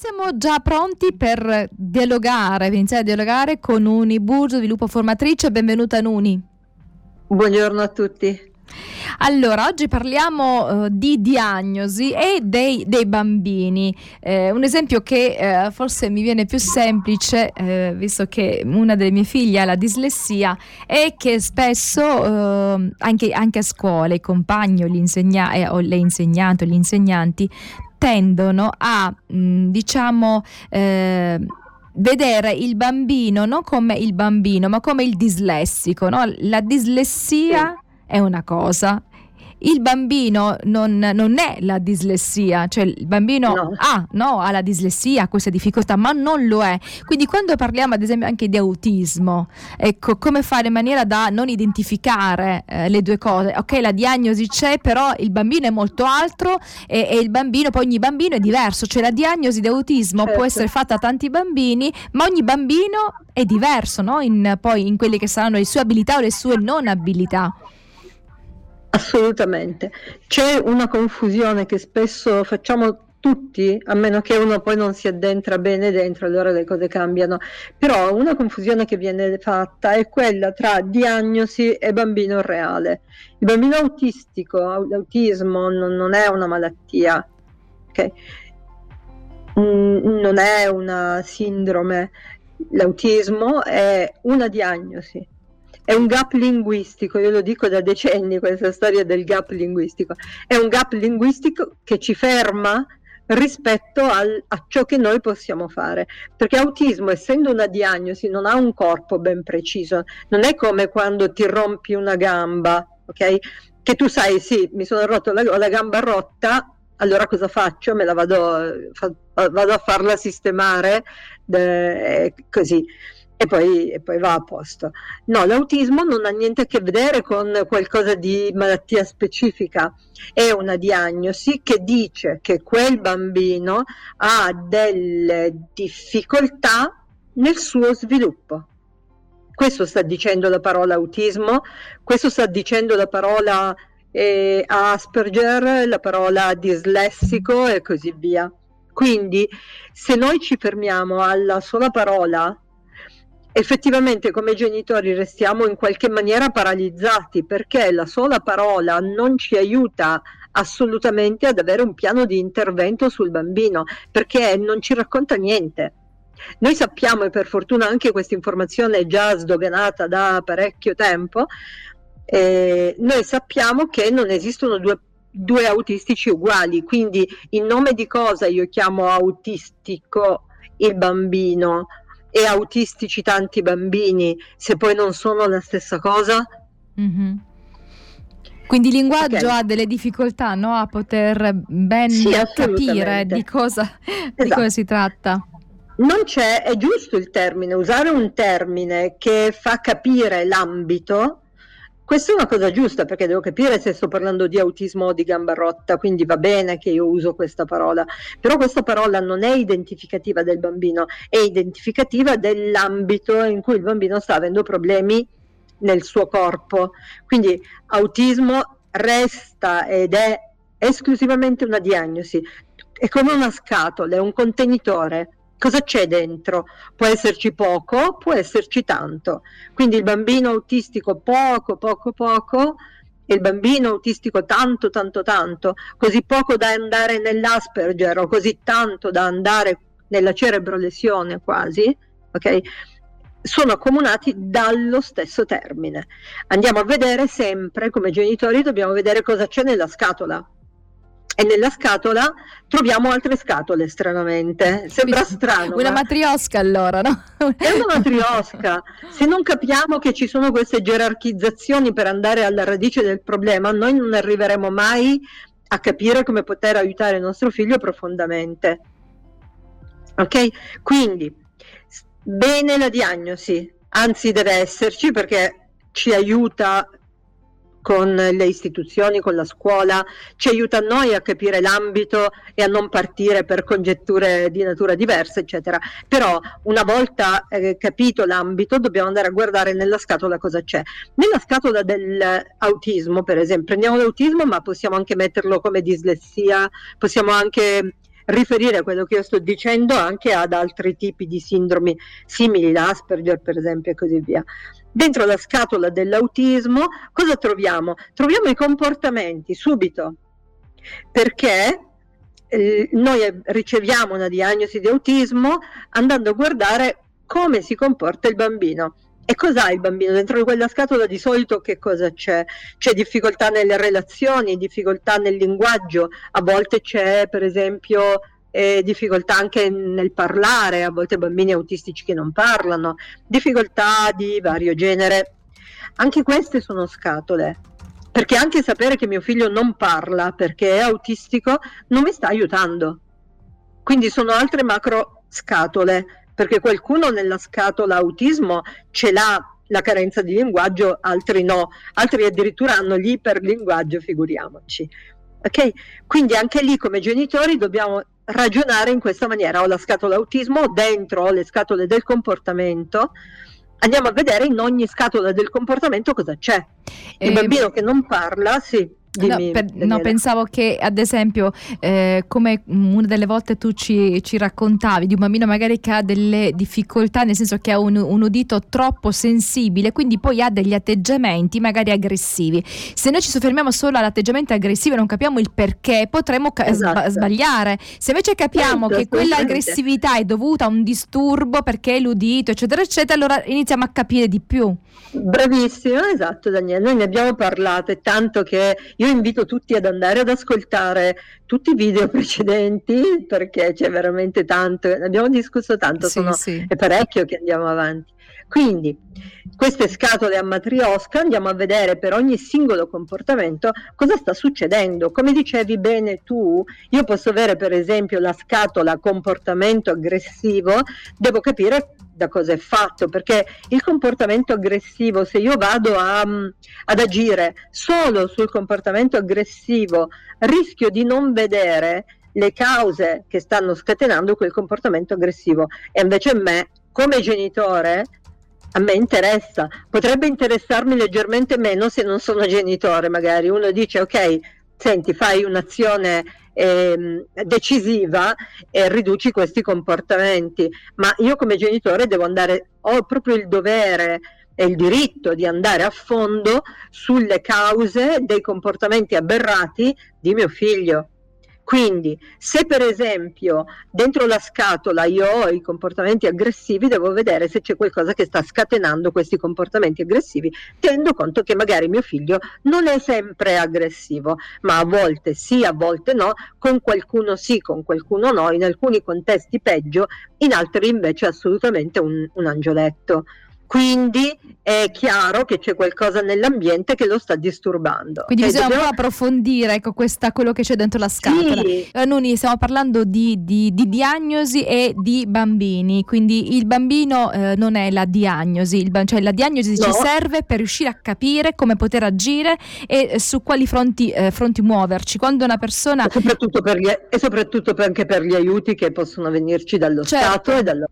siamo già pronti per dialogare, per iniziare a dialogare con Uni Burgio, sviluppo formatrice. Benvenuta Nuni. Buongiorno a tutti. Allora, oggi parliamo uh, di diagnosi e dei, dei bambini. Eh, un esempio che eh, forse mi viene più semplice, eh, visto che una delle mie figlie ha la dislessia, è che spesso uh, anche, anche, a scuola i compagni o, insegna- eh, o le insegnanti o gli insegnanti tendono a, mh, mm, diciamo, eh, vedere il bambino non come il bambino, ma come il dislessico. No? La dislessia è una cosa, il bambino non, non, è la dislessia, cioè il bambino no. ha, no, ha la dislessia, ha queste difficoltà, ma non lo è. Quindi quando parliamo ad esempio anche di autismo, ecco, come fare in maniera da non identificare eh, le due cose? Ok, la diagnosi c'è, però il bambino è molto altro e, e, il bambino, poi ogni bambino è diverso, cioè la diagnosi di autismo certo. può essere fatta a tanti bambini, ma ogni bambino è diverso, no? in, poi in quelle che saranno le sue abilità o le sue non abilità. Assolutamente. C'è una confusione che spesso facciamo tutti, a meno che uno poi non si addentra bene dentro, allora le cose cambiano. Però una confusione che viene fatta è quella tra diagnosi e bambino reale. Il bambino autistico, l'autismo non, non è una malattia, okay? non è una sindrome, l'autismo è una diagnosi è un gap linguistico, io lo dico da decenni questa storia del gap linguistico, è un gap linguistico che ci ferma rispetto al, a ciò che noi possiamo fare, perché autismo essendo una diagnosi non ha un corpo ben preciso, non è come quando ti rompi una gamba, ok? Che tu sai, sì, mi sono rotto la, la gamba rotta, allora cosa faccio? Me la vado, fa, vado a farla sistemare, de, così e poi, e poi, va a posto. No, l'autismo non ha niente a che vedere con qualcosa di malattia specifica, è una diagnosi che dice che quel bambino ha delle difficoltà nel suo sviluppo. Questo sta dicendo la parola autismo, questo sta dicendo la parola eh, Asperger, la parola dislessico e così via. Quindi se noi ci fermiamo alla sola parola effettivamente come genitori restiamo in qualche maniera paralizzati perché la sola parola non ci aiuta assolutamente ad avere un piano di intervento sul bambino perché non ci racconta niente. Noi sappiamo, e per fortuna anche questa informazione è già sdoganata da parecchio tempo, eh, noi sappiamo che non esistono due, due autistici uguali, quindi in nome di cosa io chiamo autistico il bambino e autistici tanti bambini se poi non sono la stessa cosa? Mm-hmm. Quindi il linguaggio okay. ha delle difficoltà no? a poter ben sì, capire di cosa, esatto. di cosa si tratta. Non c'è, è giusto il termine, usare un termine che fa capire l'ambito questa è una cosa giusta perché devo capire se sto parlando di autismo o di gamba rotta, quindi va bene che io uso questa parola, però questa parola non è identificativa del bambino, è identificativa dell'ambito in cui il bambino sta avendo problemi nel suo corpo. Quindi autismo resta ed è esclusivamente una diagnosi, è come una scatola, è un contenitore cosa c'è dentro? Può esserci poco, può esserci tanto. Quindi il bambino autistico poco, poco, poco e il bambino autistico tanto, tanto, tanto, così poco da andare nell'Asperger o così tanto da andare nella cerebrolesione quasi, ok? Sono accomunati dallo stesso termine. Andiamo a vedere sempre, come genitori, dobbiamo vedere cosa c'è nella scatola e nella scatola troviamo altre scatole stranamente. Sembra strano una ma... matriosca allora no? è una matriosca. Se non capiamo che ci sono queste gerarchizzazioni per andare alla radice del problema noi non arriveremo mai a capire come poter aiutare il nostro figlio profondamente. Ok? Quindi bene la diagnosi. Anzi deve esserci perché ci aiuta con le istituzioni, con la scuola, ci aiuta a noi a capire l'ambito e a non partire per congetture di natura diversa, eccetera. Però una volta eh, capito l'ambito dobbiamo andare a guardare nella scatola cosa c'è. Nella scatola dell'autismo, per esempio, prendiamo l'autismo, ma possiamo anche metterlo come dislessia, possiamo anche riferire quello che io sto dicendo anche ad altri tipi di sindromi simili, l'Asperger per esempio e così via. Dentro la scatola dell'autismo cosa troviamo? Troviamo i comportamenti subito, perché eh, noi riceviamo una diagnosi di autismo andando a guardare come si comporta il bambino. E cos'ha il bambino? Dentro quella scatola di solito che cosa c'è? C'è difficoltà nelle relazioni, difficoltà nel linguaggio, a volte c'è per esempio eh, difficoltà anche nel parlare, a volte bambini autistici che non parlano, difficoltà di vario genere. Anche queste sono scatole, perché anche sapere che mio figlio non parla perché è autistico non mi sta aiutando. Quindi sono altre macro scatole perché qualcuno nella scatola autismo ce l'ha la carenza di linguaggio, altri no, altri addirittura hanno l'iperlinguaggio, figuriamoci. Ok? Quindi anche lì come genitori dobbiamo ragionare in questa maniera, ho la scatola autismo, dentro ho le scatole del comportamento, andiamo a vedere in ogni scatola del comportamento cosa c'è. Il eh, bambino che non parla, sì. Dimmi, no, per, no, pensavo che ad esempio eh, come una delle volte tu ci, ci, raccontavi di un bambino magari che ha delle difficoltà nel senso che ha un, un, udito troppo sensibile quindi poi ha degli atteggiamenti magari aggressivi. Se noi ci soffermiamo solo all'atteggiamento aggressivo e non capiamo il perché potremmo ca- esatto. sbagliare. Se invece capiamo certo, che quella aggressività è dovuta a un disturbo perché è l'udito eccetera eccetera allora iniziamo a capire di più. Bravissimo, esatto Daniele, noi ne abbiamo parlato tanto che io invito tutti ad andare ad ascoltare tutti i video precedenti perché c'è veramente tanto, ne abbiamo discusso tanto, sì, sono, sì. è parecchio che andiamo avanti. Quindi queste scatole a matriosca andiamo a vedere per ogni singolo comportamento cosa sta succedendo. Come dicevi bene tu, io posso avere per esempio la scatola comportamento aggressivo, devo capire da cosa è fatto, perché il comportamento aggressivo, se io vado a, ad agire solo sul comportamento aggressivo, rischio di non vedere le cause che stanno scatenando quel comportamento aggressivo e invece me come genitore a me interessa, potrebbe interessarmi leggermente meno se non sono genitore, magari. Uno dice ok, senti, fai un'azione eh, decisiva e riduci questi comportamenti, ma io come genitore devo andare, ho proprio il dovere e il diritto di andare a fondo sulle cause dei comportamenti aberrati di mio figlio. Quindi, se per esempio dentro la scatola io ho i comportamenti aggressivi, devo vedere se c'è qualcosa che sta scatenando questi comportamenti aggressivi, tenendo conto che magari mio figlio non è sempre aggressivo, ma a volte sì, a volte no, con qualcuno sì, con qualcuno no, in alcuni contesti peggio, in altri invece assolutamente un, un angioletto quindi è chiaro che c'è qualcosa nell'ambiente che lo sta disturbando. Quindi bisogna dobbiamo... un po' approfondire ecco, questa, quello che c'è dentro la scatola. Sì. Eh, Nuni, stiamo parlando di, di, di, diagnosi e di bambini, quindi il bambino eh, non è la diagnosi, il, cioè la diagnosi no. ci serve per riuscire a capire come poter agire e eh, su quali fronti, eh, fronti muoverci. Quando una persona... E soprattutto, per gli, e soprattutto anche per gli aiuti che possono venirci dallo certo. Stato e dallo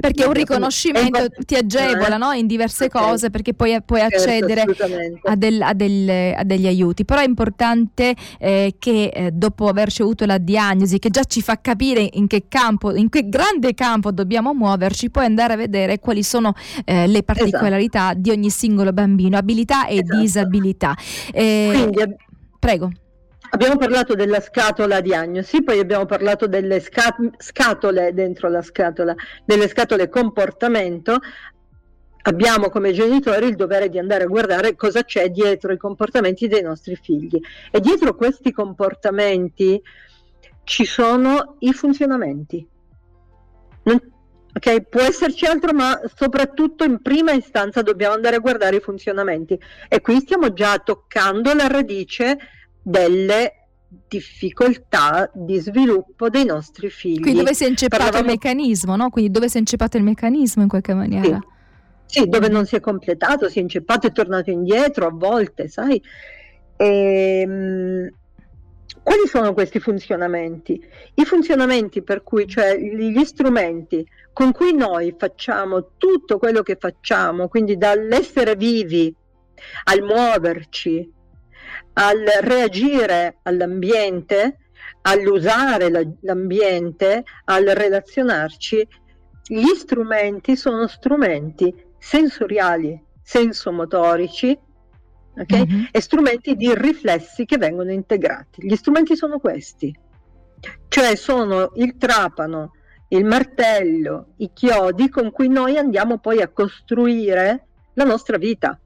perché un riconoscimento ti agevola no? in diverse cose perché poi puoi certo, accedere a, del, a, del, a, degli aiuti però è importante eh, che eh, dopo aver ricevuto la diagnosi che già ci fa capire in che campo in che grande campo dobbiamo muoverci poi andare a vedere quali sono eh, le particolarità esatto. di ogni singolo bambino abilità e esatto. disabilità eh, Quindi, prego Abbiamo parlato della scatola diagnosi, poi abbiamo parlato delle sca- scatole dentro la scatola, delle scatole comportamento. Abbiamo come genitori il dovere di andare a guardare cosa c'è dietro i comportamenti dei nostri figli e dietro questi comportamenti ci sono i funzionamenti. Non, può esserci altro, ma soprattutto in prima istanza dobbiamo andare a guardare i funzionamenti e qui stiamo già toccando la radice delle difficoltà di sviluppo dei nostri figli. Quindi dove si è inceppato Parlavamo... il meccanismo, no? Quindi dove si è inceppato il meccanismo in qualche maniera. Sì. sì, dove non si è completato, si è inceppato e tornato indietro a volte, sai? Ehm, quali sono questi funzionamenti? I funzionamenti per cui, cioè gli strumenti con cui noi facciamo tutto quello che facciamo, quindi dall'essere vivi al muoverci, al reagire all'ambiente, all'usare la, l'ambiente, al relazionarci, gli strumenti sono strumenti sensoriali, sensomotorici, okay? mm-hmm. e strumenti di riflessi che vengono integrati. Gli strumenti sono questi, cioè sono il trapano, il martello, i chiodi con cui noi andiamo poi a costruire la nostra vita.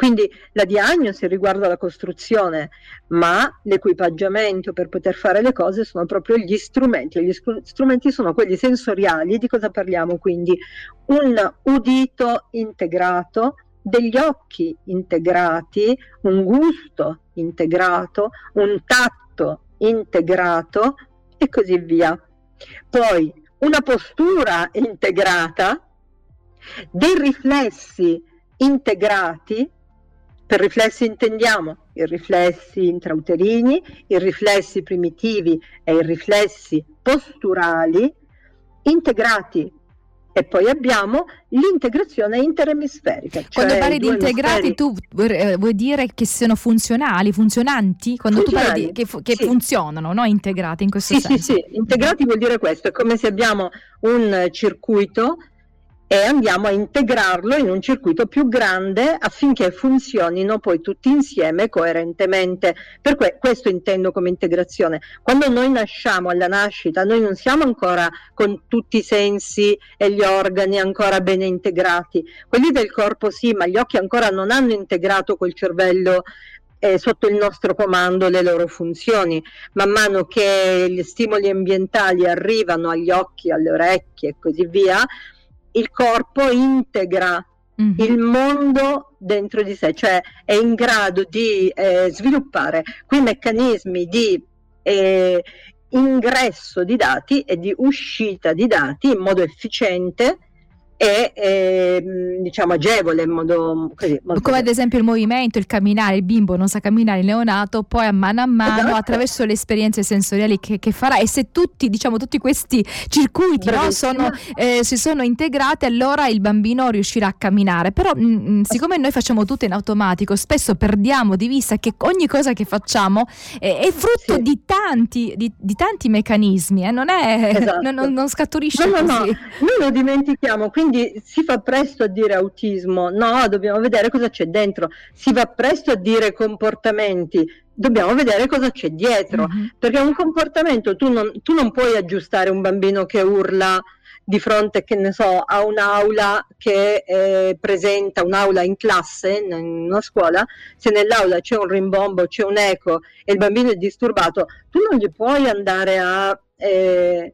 Quindi la diagnosi riguarda la costruzione, ma l'equipaggiamento per poter fare le cose sono proprio gli strumenti. Gli strumenti sono quelli sensoriali. Di cosa parliamo quindi? Un udito integrato, degli occhi integrati, un gusto integrato, un tatto integrato e così via. Poi una postura integrata, dei riflessi integrati, per riflessi intendiamo i riflessi intrauterini, i riflessi primitivi e i riflessi posturali integrati e poi abbiamo l'integrazione interemisferica. Cioè Quando parli di integrati emisferi... tu eh, vuoi dire che siano funzionali, funzionanti? Quando funzionali, tu parli di, che, che sì. funzionano, no? integrati in questo sì, senso? Sì, sì, integrati vuol dire questo, è come se abbiamo un circuito e andiamo a integrarlo in un circuito più grande affinché funzionino poi tutti insieme coerentemente. Per que- questo intendo come integrazione. Quando noi nasciamo alla nascita, noi non siamo ancora con tutti i sensi e gli organi ancora bene integrati. Quelli del corpo sì, ma gli occhi ancora non hanno integrato col cervello eh, sotto il nostro comando le loro funzioni. Man mano che gli stimoli ambientali arrivano agli occhi, alle orecchie e così via, il corpo integra mm-hmm. il mondo dentro di sé, cioè è in grado di eh, sviluppare quei meccanismi di eh, ingresso di dati e di uscita di dati in modo efficiente e eh, diciamo agevole in modo così, come ad esempio il movimento, il camminare, il bimbo non sa camminare, il neonato, poi a mano a mano esatto. attraverso le esperienze sensoriali che, che, farà e se tutti, diciamo, tutti questi circuiti no, sono, eh, si sono integrati allora il bambino riuscirà a camminare però mh, mm, mm, siccome noi facciamo tutto in automatico spesso perdiamo di vista che ogni cosa che facciamo è, è frutto sì. di, tanti, di, di, tanti meccanismi eh? non, è, esatto. non, non, scaturisce no, no, così no, noi lo dimentichiamo quindi quindi si fa presto a dire autismo, no, dobbiamo vedere cosa c'è dentro, si va presto a dire comportamenti, dobbiamo vedere cosa c'è dietro, mm-hmm. perché un comportamento tu non, tu non puoi aggiustare un bambino che urla di fronte, che ne so, a un'aula che eh, presenta un'aula in classe, in una scuola, se nell'aula c'è un rimbombo, c'è un eco e il bambino è disturbato, tu non gli puoi andare a... Eh,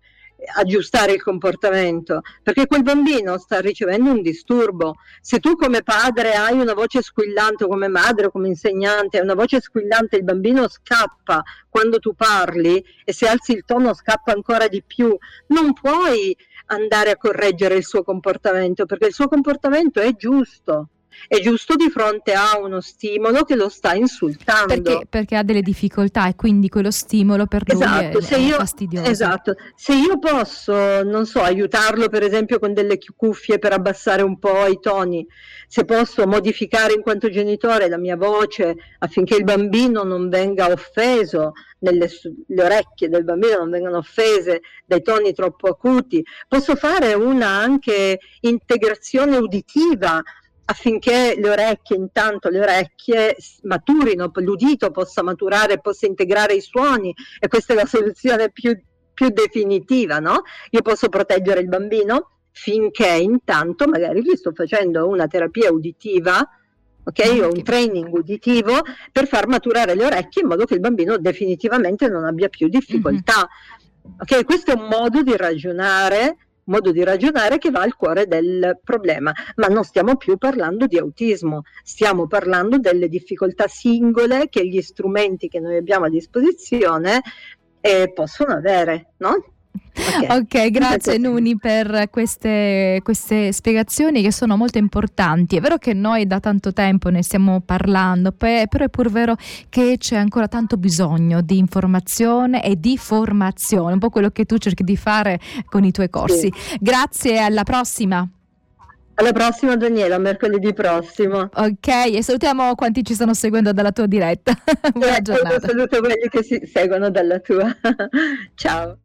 aggiustare il comportamento, perché quel bambino sta ricevendo un disturbo. Se tu come padre hai una voce squillante, come madre o come insegnante hai una voce squillante, il bambino scappa quando tu parli e se alzi il tono scappa ancora di più, non puoi andare a correggere il suo comportamento, perché il suo comportamento è giusto è giusto di fronte a uno stimolo che lo sta insultando. Perché, perché ha delle difficoltà e quindi quello stimolo per esatto, lui è, se io, fastidioso. Esatto, se io posso, non so, aiutarlo per esempio con delle cuffie per abbassare un po' i toni, se posso modificare in quanto genitore la mia voce affinché il bambino non venga offeso, nelle, le orecchie del bambino non vengano offese dai toni troppo acuti, posso fare una anche integrazione uditiva affinché le orecchie, intanto le orecchie maturino, l'udito possa maturare, possa integrare i suoni e questa è la soluzione più, più definitiva, no? Io posso proteggere il bambino finché intanto magari gli sto facendo una terapia uditiva, ok? O un training uditivo per far maturare le orecchie in modo che il bambino definitivamente non abbia più difficoltà. Mm-hmm. Ok, questo è un modo di ragionare modo di ragionare che va al cuore del problema, ma non stiamo più parlando di autismo, stiamo parlando delle difficoltà singole che gli strumenti che noi abbiamo a disposizione eh, possono avere, no? Okay. ok, grazie Nuni per queste, queste, spiegazioni che sono molto importanti. È vero che noi da tanto tempo ne stiamo parlando, però è pur vero che c'è ancora tanto bisogno di informazione e di formazione, un po' quello che tu cerchi di fare con i tuoi corsi. Sì. Grazie, alla prossima. Alla prossima Daniela, mercoledì prossimo. Ok, e salutiamo quanti ci stanno seguendo dalla tua diretta. Buona eh, giornata. Saluto quelli che si seguono dalla tua. Ciao.